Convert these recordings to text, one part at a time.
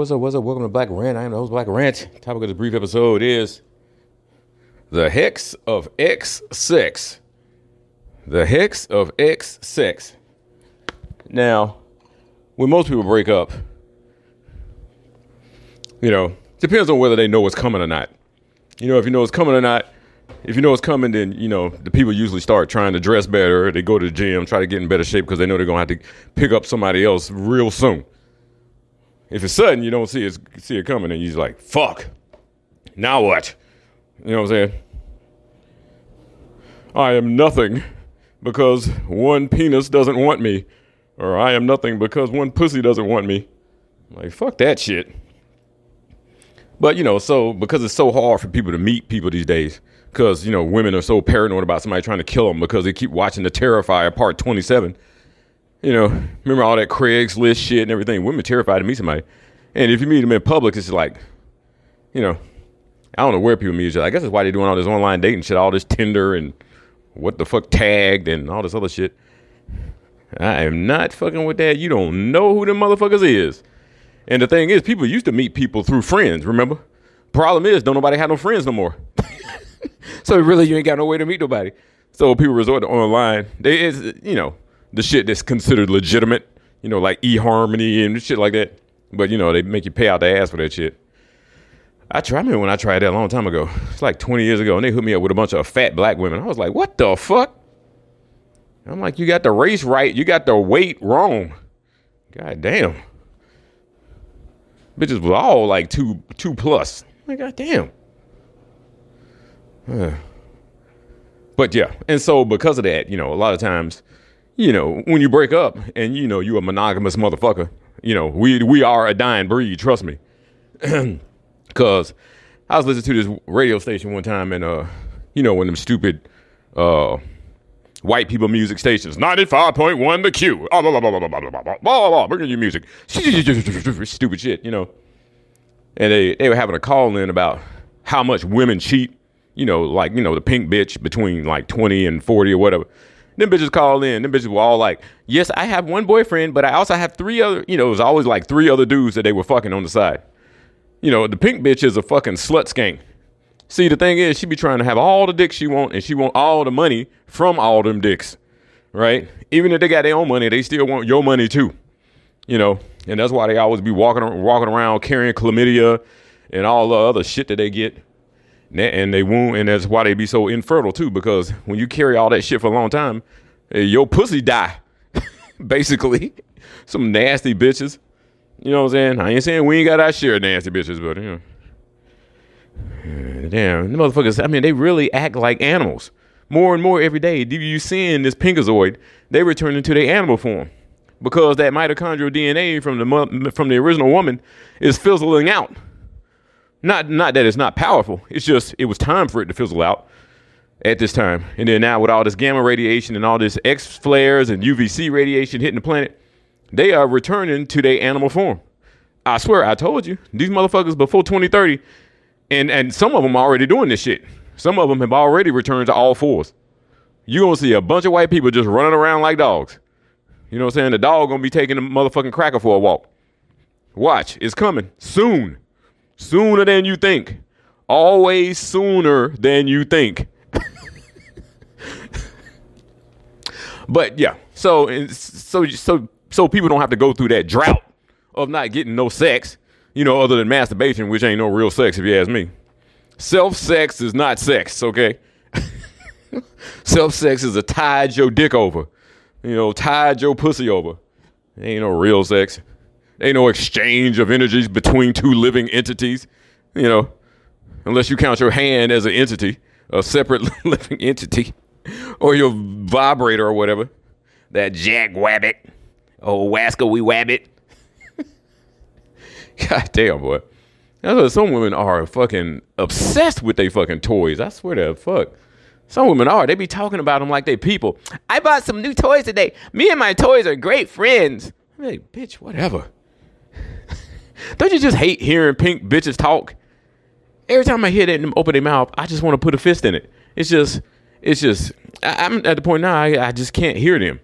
What's up, what's up. Welcome to Black Rant. I am the host, Black Rant. Topic of this brief episode is the hex of ex sex. The hex of ex sex. Now, when most people break up, you know, depends on whether they know what's coming or not. You know, if you know what's coming or not, if you know what's coming, then you know the people usually start trying to dress better. They go to the gym, try to get in better shape because they know they're gonna have to pick up somebody else real soon. If it's sudden, you don't see it see it coming, and you're just like, "Fuck." Now what? You know what I'm saying? I am nothing because one penis doesn't want me, or I am nothing because one pussy doesn't want me. Like fuck that shit. But you know, so because it's so hard for people to meet people these days, because you know women are so paranoid about somebody trying to kill them because they keep watching the Terrifier Part 27. You know, remember all that Craigslist shit and everything. Women terrified to meet somebody, and if you meet them in public, it's like, you know, I don't know where people meet each other. I guess that's why they're doing all this online dating shit, all this Tinder and what the fuck tagged and all this other shit. I am not fucking with that. You don't know who the motherfuckers is. And the thing is, people used to meet people through friends, remember? Problem is, don't nobody have no friends no more. so really, you ain't got no way to meet nobody. So people resort to online. They is you know the shit that's considered legitimate. You know, like eHarmony and shit like that. But you know, they make you pay out the ass for that shit. I tried. I remember when I tried that a long time ago. It's like 20 years ago, and they hooked me up with a bunch of fat black women. I was like, what the fuck? I'm like, you got the race right, you got the weight wrong. God damn. Bitches was all like two two plus. Like, god damn. But yeah, and so because of that, you know, a lot of times, you know, when you break up and you know you a monogamous motherfucker, you know, we we are a dying breed, trust me. Cause I was listening to this radio station one time and uh, you know, when them stupid uh white people music stations, 95.1 the Q, blah, blah, blah, blah, blah, blah, blah, blah, blah, blah, bringing you music. Stupid shit, you know. And they, they were having a call in about how much women cheat you know, like, you know, the pink bitch between like 20 and 40 or whatever. Them bitches called in. Them bitches were all like, yes, I have one boyfriend, but I also have three other, you know, it was always like three other dudes that they were fucking on the side. You know, the pink bitch is a fucking slut skank. See, the thing is, she be trying to have all the dicks she want, and she want all the money from all them dicks, right? Even if they got their own money, they still want your money too, you know. And that's why they always be walking walking around carrying chlamydia and all the other shit that they get and they won't, and that's why they be so infertile too. Because when you carry all that shit for a long time, eh, your pussy die, basically. Some nasty bitches. You know what I'm saying? I ain't saying we ain't got our share of nasty bitches, but you know. Damn, the motherfuckers, I mean, they really act like animals. More and more every day. You seeing this pinkazoid, they return into their animal form. Because that mitochondrial DNA from the from the original woman is fizzling out. Not not that it's not powerful. It's just it was time for it to fizzle out at this time. And then now with all this gamma radiation and all this X flares and UVC radiation hitting the planet, they are returning to their animal form. I swear, I told you, these motherfuckers before 2030, and and some of them are already doing this shit. Some of them have already returned to all fours. You're gonna see a bunch of white people just running around like dogs. You know what I'm saying? The dog gonna be taking the motherfucking cracker for a walk. Watch, it's coming soon sooner than you think. Always sooner than you think. but yeah, so so so so people don't have to go through that drought of not getting no sex, you know, other than masturbation, which ain't no real sex if you ask me. Self sex is not sex, okay? Self sex is a tide your dick over, you know, tide your pussy over. ain't no real sex. Ain't no exchange of energies between two living entities, you know, unless you count your hand as an entity, a separate living entity, or your vibrator or whatever. That jack wabbit. Oh, Wasco, we wabbit. God damn, boy. That's what some women are fucking obsessed with their fucking toys. I swear to fuck. Some women are. They be talking about them like they people. I bought some new toys today. Me and my toys are great friends. I'm like, bitch, whatever. Don't you just hate hearing pink bitches talk? Every time I hear them open their mouth, I just want to put a fist in it. It's just, it's just, I, am at the point now, I, I just can't hear them.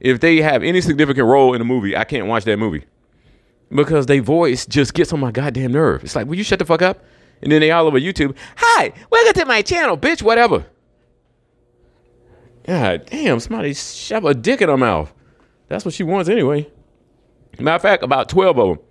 If they have any significant role in a movie, I can't watch that movie. because they voice just gets on my goddamn nerve. It's like, will you shut the fuck up? And then they all over YouTube. Hi, welcome to my channel, bitch. Whatever. God damn, somebody shove a dick in her mouth. That's what she wants anyway. Matter of fact, about 12 of them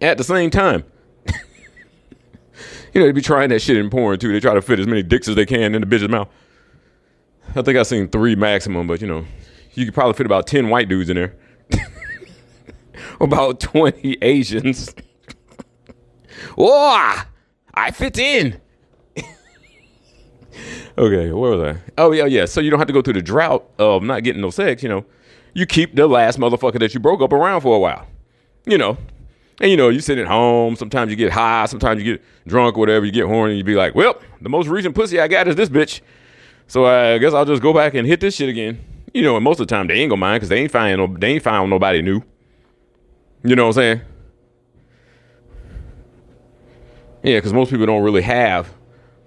at the same time. you know, they be trying that shit in porn too. They try to fit as many dicks as they can in the bitch's mouth. I think I've seen three maximum, but you know, you could probably fit about 10 white dudes in there. about 20 Asians. Whoa! I fit in. okay, where was I? Oh, yeah, yeah. So you don't have to go through the drought of not getting no sex, you know. You keep the last motherfucker that you broke up around for a while. You know. And you know, you sit at home, sometimes you get high, sometimes you get drunk whatever, you get horny, you be like, well, the most recent pussy I got is this bitch. So I guess I'll just go back and hit this shit again. You know, and most of the time they ain't gonna mind because they ain't find they ain't found nobody new. You know what I'm saying? Yeah, because most people don't really have,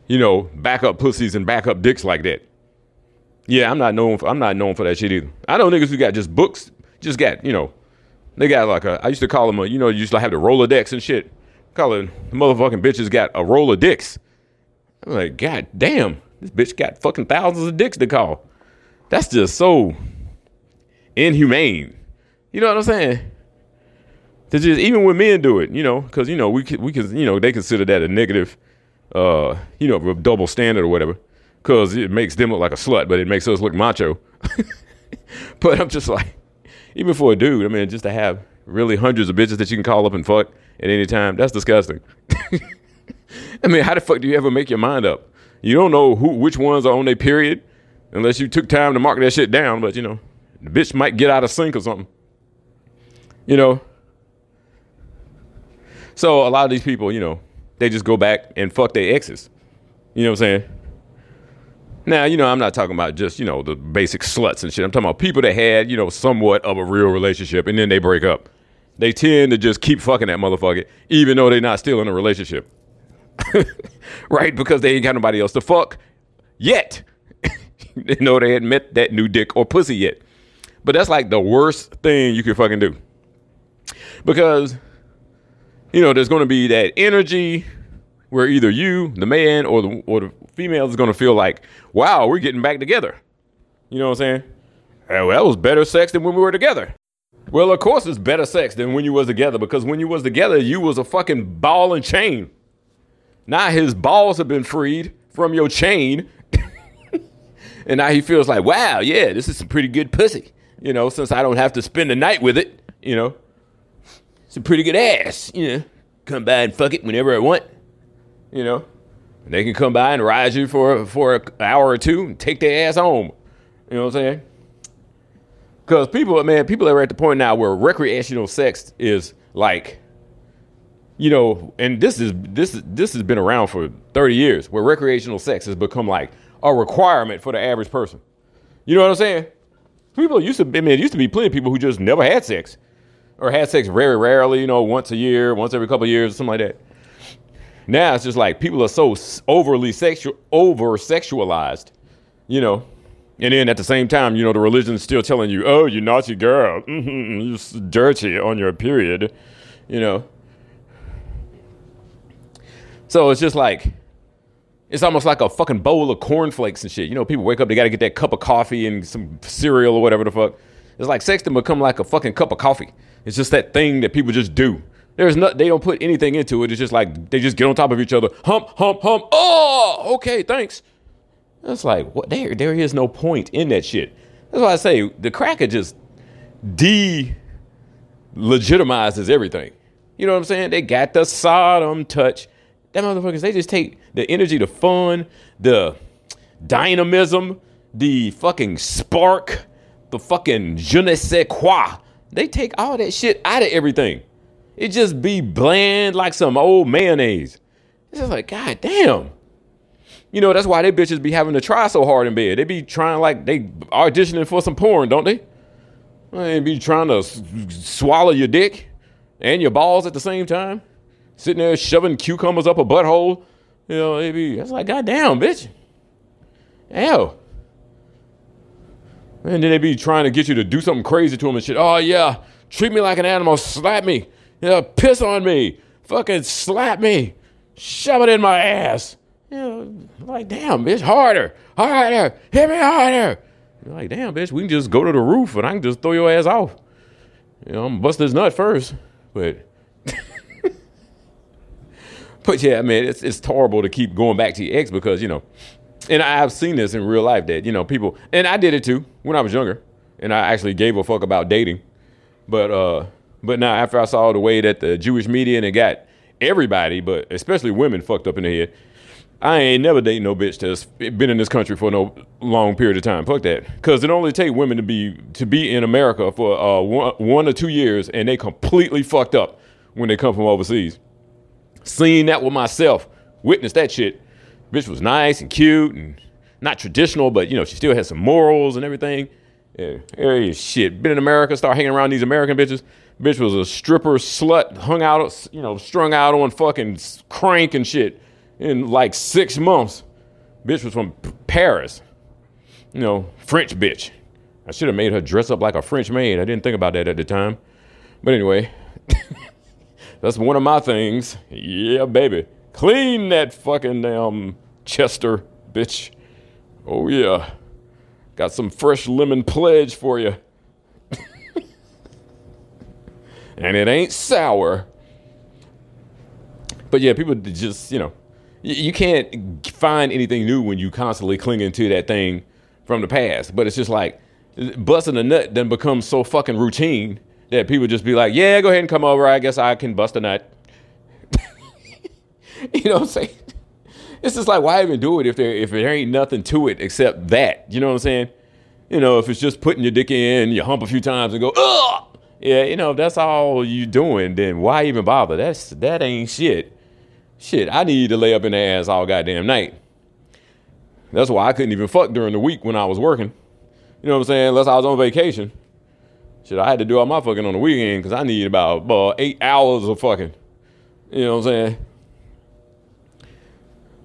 you know, backup pussies and backup dicks like that. Yeah, I'm not known for I'm not known for that shit either. I know niggas who got just books, just got, you know, they got like a I used to call them a, you know, you used to have the Rolodex and shit. Call it motherfucking bitches got a roll of dicks. I'm like, God damn, this bitch got fucking thousands of dicks to call. That's just so inhumane. You know what I'm saying? To just even when men do it, you know, because you know we we can you know they consider that a negative, uh, you know, double standard or whatever, because it makes them look like a slut, but it makes us look macho. but I'm just like, even for a dude, I mean, just to have really hundreds of bitches that you can call up and fuck at any time, that's disgusting. I mean, how the fuck do you ever make your mind up? You don't know who which ones are on their period unless you took time to mark that shit down. But you know, the bitch might get out of sync or something. You know, so a lot of these people, you know, they just go back and fuck their exes. You know what I'm saying? Now, you know, I'm not talking about just, you know, the basic sluts and shit. I'm talking about people that had, you know, somewhat of a real relationship and then they break up. They tend to just keep fucking that motherfucker, even though they're not still in a relationship. right? Because they ain't got nobody else to fuck yet. they know they hadn't met that new dick or pussy yet. But that's like the worst thing you can fucking do. Because you know, there's going to be that energy where either you, the man, or the or the female is going to feel like, wow, we're getting back together. You know what I'm saying? well, that was better sex than when we were together. Well, of course, it's better sex than when you was together because when you was together, you was a fucking ball and chain. Now his balls have been freed from your chain, and now he feels like, wow, yeah, this is some pretty good pussy. You know, since I don't have to spend the night with it. You know, some pretty good ass. You know, come by and fuck it whenever I want. You know, and they can come by and ride you for for an hour or two and take their ass home. You know what I'm saying? Because people, man, people are at the point now where recreational sex is like, you know, and this is this this has been around for 30 years, where recreational sex has become like a requirement for the average person. You know what I'm saying? People used to, I mean, it used to be plenty of people who just never had sex or had sex very rarely, you know, once a year, once every couple years, or something like that. Now it's just like people are so overly sexual, over sexualized, you know. And then at the same time, you know, the religion is still telling you, "Oh, you naughty girl, mm-hmm, you're dirty on your period," you know. So it's just like, it's almost like a fucking bowl of cornflakes and shit. You know, people wake up, they got to get that cup of coffee and some cereal or whatever the fuck. It's like sex to become like a fucking cup of coffee. It's just that thing that people just do. There's not they don't put anything into it. It's just like they just get on top of each other. Hump, hump, hump. Oh, okay, thanks. It's like what there there is no point in that shit. That's why I say the cracker just de legitimizes everything. You know what I'm saying? They got the Sodom touch. That motherfuckers, they just take the energy, the fun, the dynamism, the fucking spark, the fucking je ne sais quoi they take all that shit out of everything. It just be bland like some old mayonnaise. It's just like, God damn. You know, that's why they bitches be having to try so hard in bed. They be trying like they auditioning for some porn, don't they? They be trying to s- swallow your dick and your balls at the same time. Sitting there shoving cucumbers up a butthole. You know, they be, that's like, God damn, bitch. Hell. And then they be trying to get you to do something crazy to them and shit. Oh, yeah, treat me like an animal, slap me. You know, piss on me, fucking slap me, shove it in my ass. You know, like, damn, bitch, harder, harder, hit me harder. You're like, damn, bitch, we can just go to the roof and I can just throw your ass off. You know, I'm gonna bust his nut first. But But yeah, I mean, it's it's horrible to keep going back to your ex because, you know, and I've seen this in real life that, you know, people and I did it too when I was younger. And I actually gave a fuck about dating. But uh but now after I saw the way that the Jewish media and it got everybody, but especially women fucked up in the head, I ain't never dating no bitch that's been in this country for no long period of time. Fuck that. Because it only take women to be to be in America for uh, one, one or two years, and they completely fucked up when they come from overseas. Seen that with myself. Witnessed that shit. Bitch was nice and cute and not traditional, but you know she still had some morals and everything. Yeah, shit. Been in America, start hanging around these American bitches. Bitch was a stripper, slut, hung out, you know, strung out on fucking crank and shit in like six months. Bitch was from Paris. You know, French bitch. I should have made her dress up like a French maid. I didn't think about that at the time. But anyway, that's one of my things. Yeah, baby. Clean that fucking damn Chester, bitch. Oh, yeah. Got some fresh lemon pledge for you. And it ain't sour. But yeah, people just, you know, you can't find anything new when you constantly clinging to that thing from the past. But it's just like busting a nut then becomes so fucking routine that people just be like, yeah, go ahead and come over. I guess I can bust a nut. you know what I'm saying? It's just like, why even do it if there if there ain't nothing to it except that? You know what I'm saying? You know, if it's just putting your dick in, you hump a few times and go, ugh. Yeah, you know, if that's all you doing, then why even bother? That's that ain't shit. Shit, I need to lay up in the ass all goddamn night. That's why I couldn't even fuck during the week when I was working. You know what I'm saying? Unless I was on vacation. Shit, I had to do all my fucking on the weekend because I need about, about eight hours of fucking. You know what I'm saying?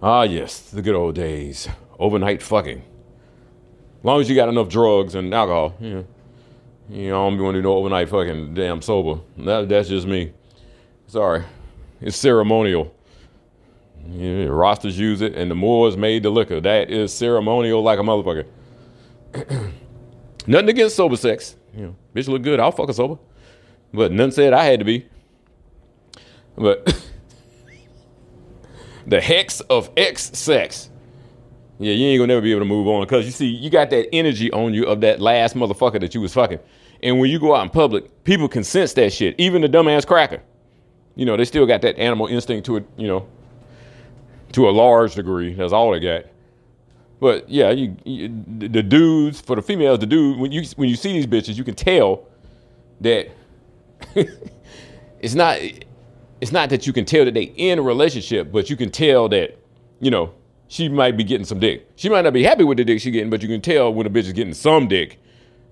Ah, yes, the good old days. Overnight fucking. As long as you got enough drugs and alcohol, you know. You know, I don't want to do no overnight fucking damn sober. That, that's just me. Sorry. It's ceremonial. Rosters use it, and the Moors made the liquor. That is ceremonial like a motherfucker. nothing against sober sex. You know, bitch look good. I'll fuck a sober. But none said I had to be. But the hex of ex sex. Yeah, you ain't gonna never be able to move on because you see, you got that energy on you of that last motherfucker that you was fucking. And when you go out in public, people can sense that shit. Even the dumbass cracker. You know, they still got that animal instinct to it, you know, to a large degree. That's all they got. But yeah, you, you, the dudes for the females, the dude when you when you see these bitches, you can tell that it's not it's not that you can tell that they in a relationship, but you can tell that you know she might be getting some dick. She might not be happy with the dick she getting, but you can tell when a bitch is getting some dick,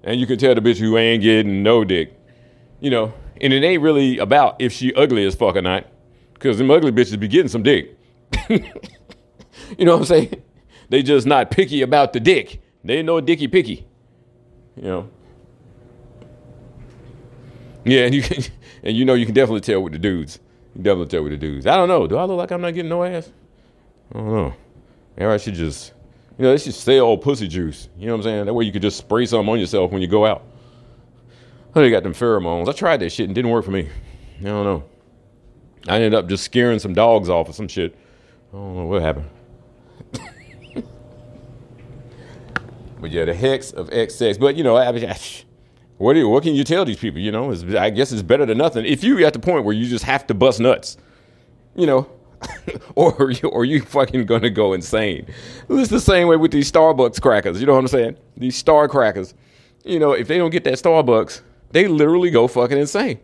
and you can tell the bitch who ain't getting no dick. You know, and it ain't really about if she ugly as fuck or not, because them ugly bitches be getting some dick. you know what I'm saying? They just not picky about the dick. They no dicky picky. You know. Yeah, and you can, and you know you can definitely tell with the dudes. You definitely tell with the dudes. I don't know. Do I look like I'm not getting no ass? I don't know. I should just, you know, they should all pussy juice. You know what I'm saying? That way you could just spray something on yourself when you go out. Oh, they got them pheromones. I tried that shit and didn't work for me. I don't know. I ended up just scaring some dogs off or some shit. I don't know what happened. but yeah, the hex of ex sex. But you know, I, I, what do you, what can you tell these people? You know, I guess it's better than nothing. If you at the point where you just have to bust nuts, you know, or or you fucking gonna go insane. It's the same way with these Starbucks crackers. You know what I'm saying? These star crackers. You know, if they don't get that Starbucks, they literally go fucking insane.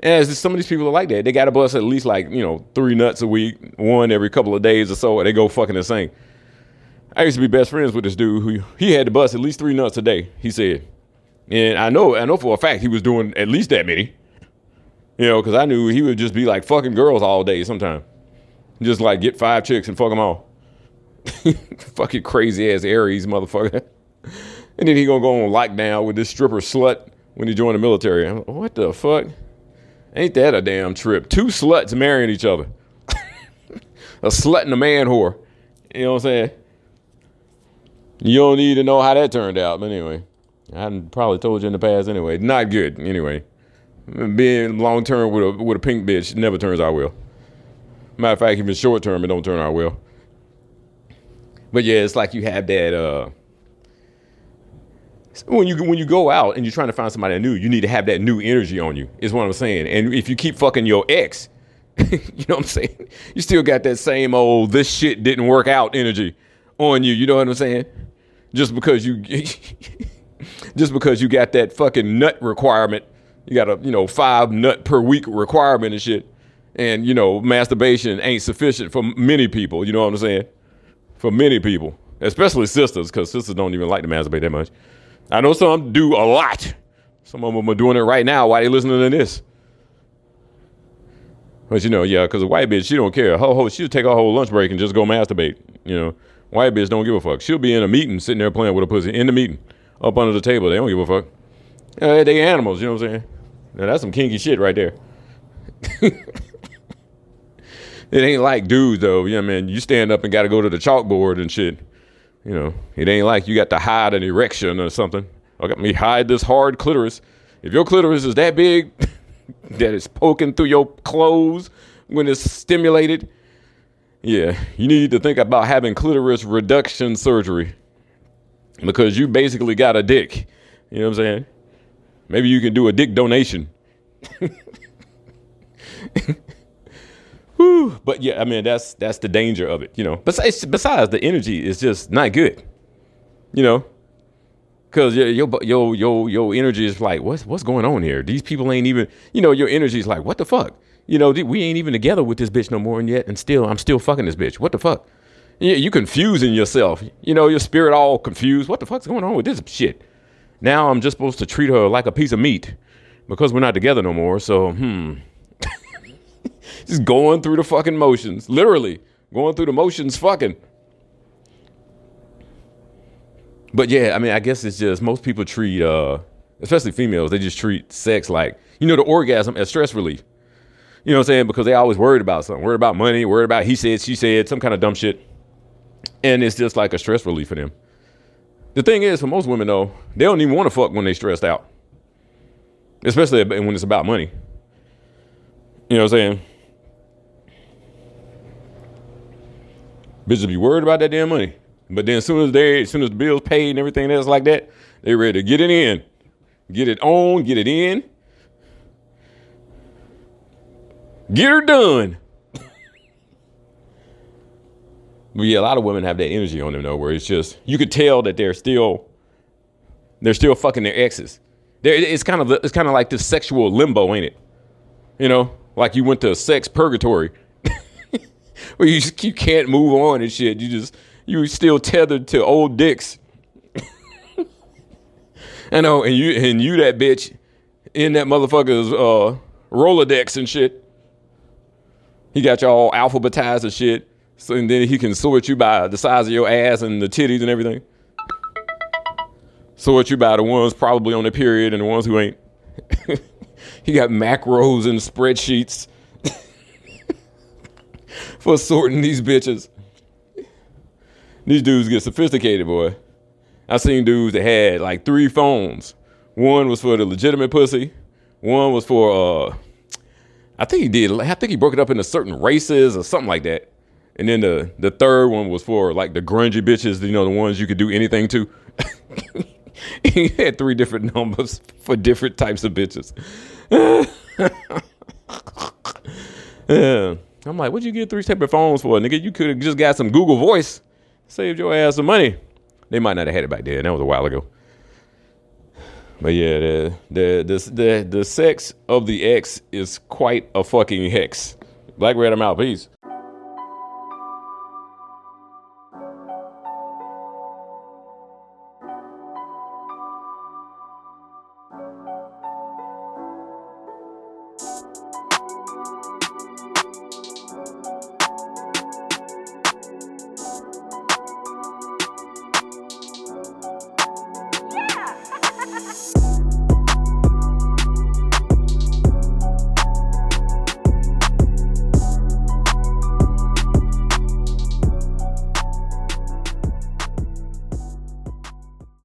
And some of these people are like that. They got to bust at least like, you know, three nuts a week, one every couple of days or so, and they go fucking insane. I used to be best friends with this dude who he had to bust at least three nuts a day, he said. And I know, I know for a fact he was doing at least that many. You know, because I knew he would just be like fucking girls all day sometime. Just like get five chicks and fuck them all. fucking crazy ass Aries motherfucker. And then he gonna go on lockdown with this stripper slut when he joined the military. Like, what the fuck? Ain't that a damn trip? Two sluts marrying each other. a slut and a man whore. You know what I'm saying? You don't need to know how that turned out, but anyway. I probably told you in the past anyway. Not good, anyway. Being long term with a with a pink bitch never turns out well. Matter of fact, even short term, it don't turn out well. But yeah, it's like you have that uh when you when you go out and you're trying to find somebody new, you need to have that new energy on you. Is what I'm saying. And if you keep fucking your ex, you know what I'm saying? You still got that same old this shit didn't work out energy on you. You know what I'm saying? Just because you just because you got that fucking nut requirement, you got a you know five nut per week requirement and shit, and you know masturbation ain't sufficient for many people. You know what I'm saying? For many people, especially sisters, because sisters don't even like to masturbate that much. I know some do a lot. Some of them are doing it right now while they listening to this. But you know, yeah, because a white bitch, she don't care. Her whole, she'll take a whole lunch break and just go masturbate. You know, white bitch don't give a fuck. She'll be in a meeting, sitting there playing with a pussy in the meeting up under the table. They don't give a fuck. Uh, they animals, you know what I'm saying? Now that's some kinky shit right there. it ain't like dudes though. You know, man, you stand up and got to go to the chalkboard and shit. You know, it ain't like you got to hide an erection or something. I got me hide this hard clitoris. If your clitoris is that big that it's poking through your clothes when it's stimulated, yeah, you need to think about having clitoris reduction surgery because you basically got a dick. You know what I'm saying? Maybe you can do a dick donation. Whew. But yeah, I mean that's that's the danger of it, you know. Besides, besides the energy is just not good, you know, because your your your your your energy is like what's what's going on here? These people ain't even, you know, your energy is like what the fuck, you know, we ain't even together with this bitch no more, and yet and still I'm still fucking this bitch. What the fuck? you, you confusing yourself. You know, your spirit all confused. What the fuck's going on with this shit? Now I'm just supposed to treat her like a piece of meat because we're not together no more. So, hmm. Just going through the fucking motions. Literally going through the motions fucking. But yeah, I mean, I guess it's just most people treat, uh, especially females, they just treat sex like, you know, the orgasm as stress relief. You know what I'm saying? Because they always worried about something, worried about money, worried about he said, she said, some kind of dumb shit and it's just like a stress relief for them. The thing is, for most women though, they don't even want to fuck when they stressed out, especially when it's about money. You know what I'm saying? Bitches be worried about that damn money, but then as soon as they, as soon as the bills paid and everything else like that, they ready to get it in, get it on, get it in, get her done. But yeah, a lot of women have that energy on them though, where it's just you could tell that they're still they're still fucking their exes. They're, it's kind of it's kind of like this sexual limbo, ain't it? You know, like you went to sex purgatory, where you just, you can't move on and shit. You just you still tethered to old dicks. I know, and you and you that bitch in that motherfucker's uh, Rolodex and shit. He got y'all alphabetized and shit. So and then he can sort you by the size of your ass and the titties and everything. Sort you by the ones probably on the period and the ones who ain't. he got macros and spreadsheets for sorting these bitches. These dudes get sophisticated, boy. I seen dudes that had like three phones. One was for the legitimate pussy. One was for uh I think he did I think he broke it up into certain races or something like that. And then the the third one was for like the grungy bitches, you know, the ones you could do anything to. he had three different numbers for different types of bitches. yeah. I'm like, what'd you get three separate phones for, nigga? You could have just got some Google Voice, saved your ass some money. They might not have had it back then. That was a while ago. But yeah, the the the the, the sex of the ex is quite a fucking hex. Black Rant, I'm out. Peace.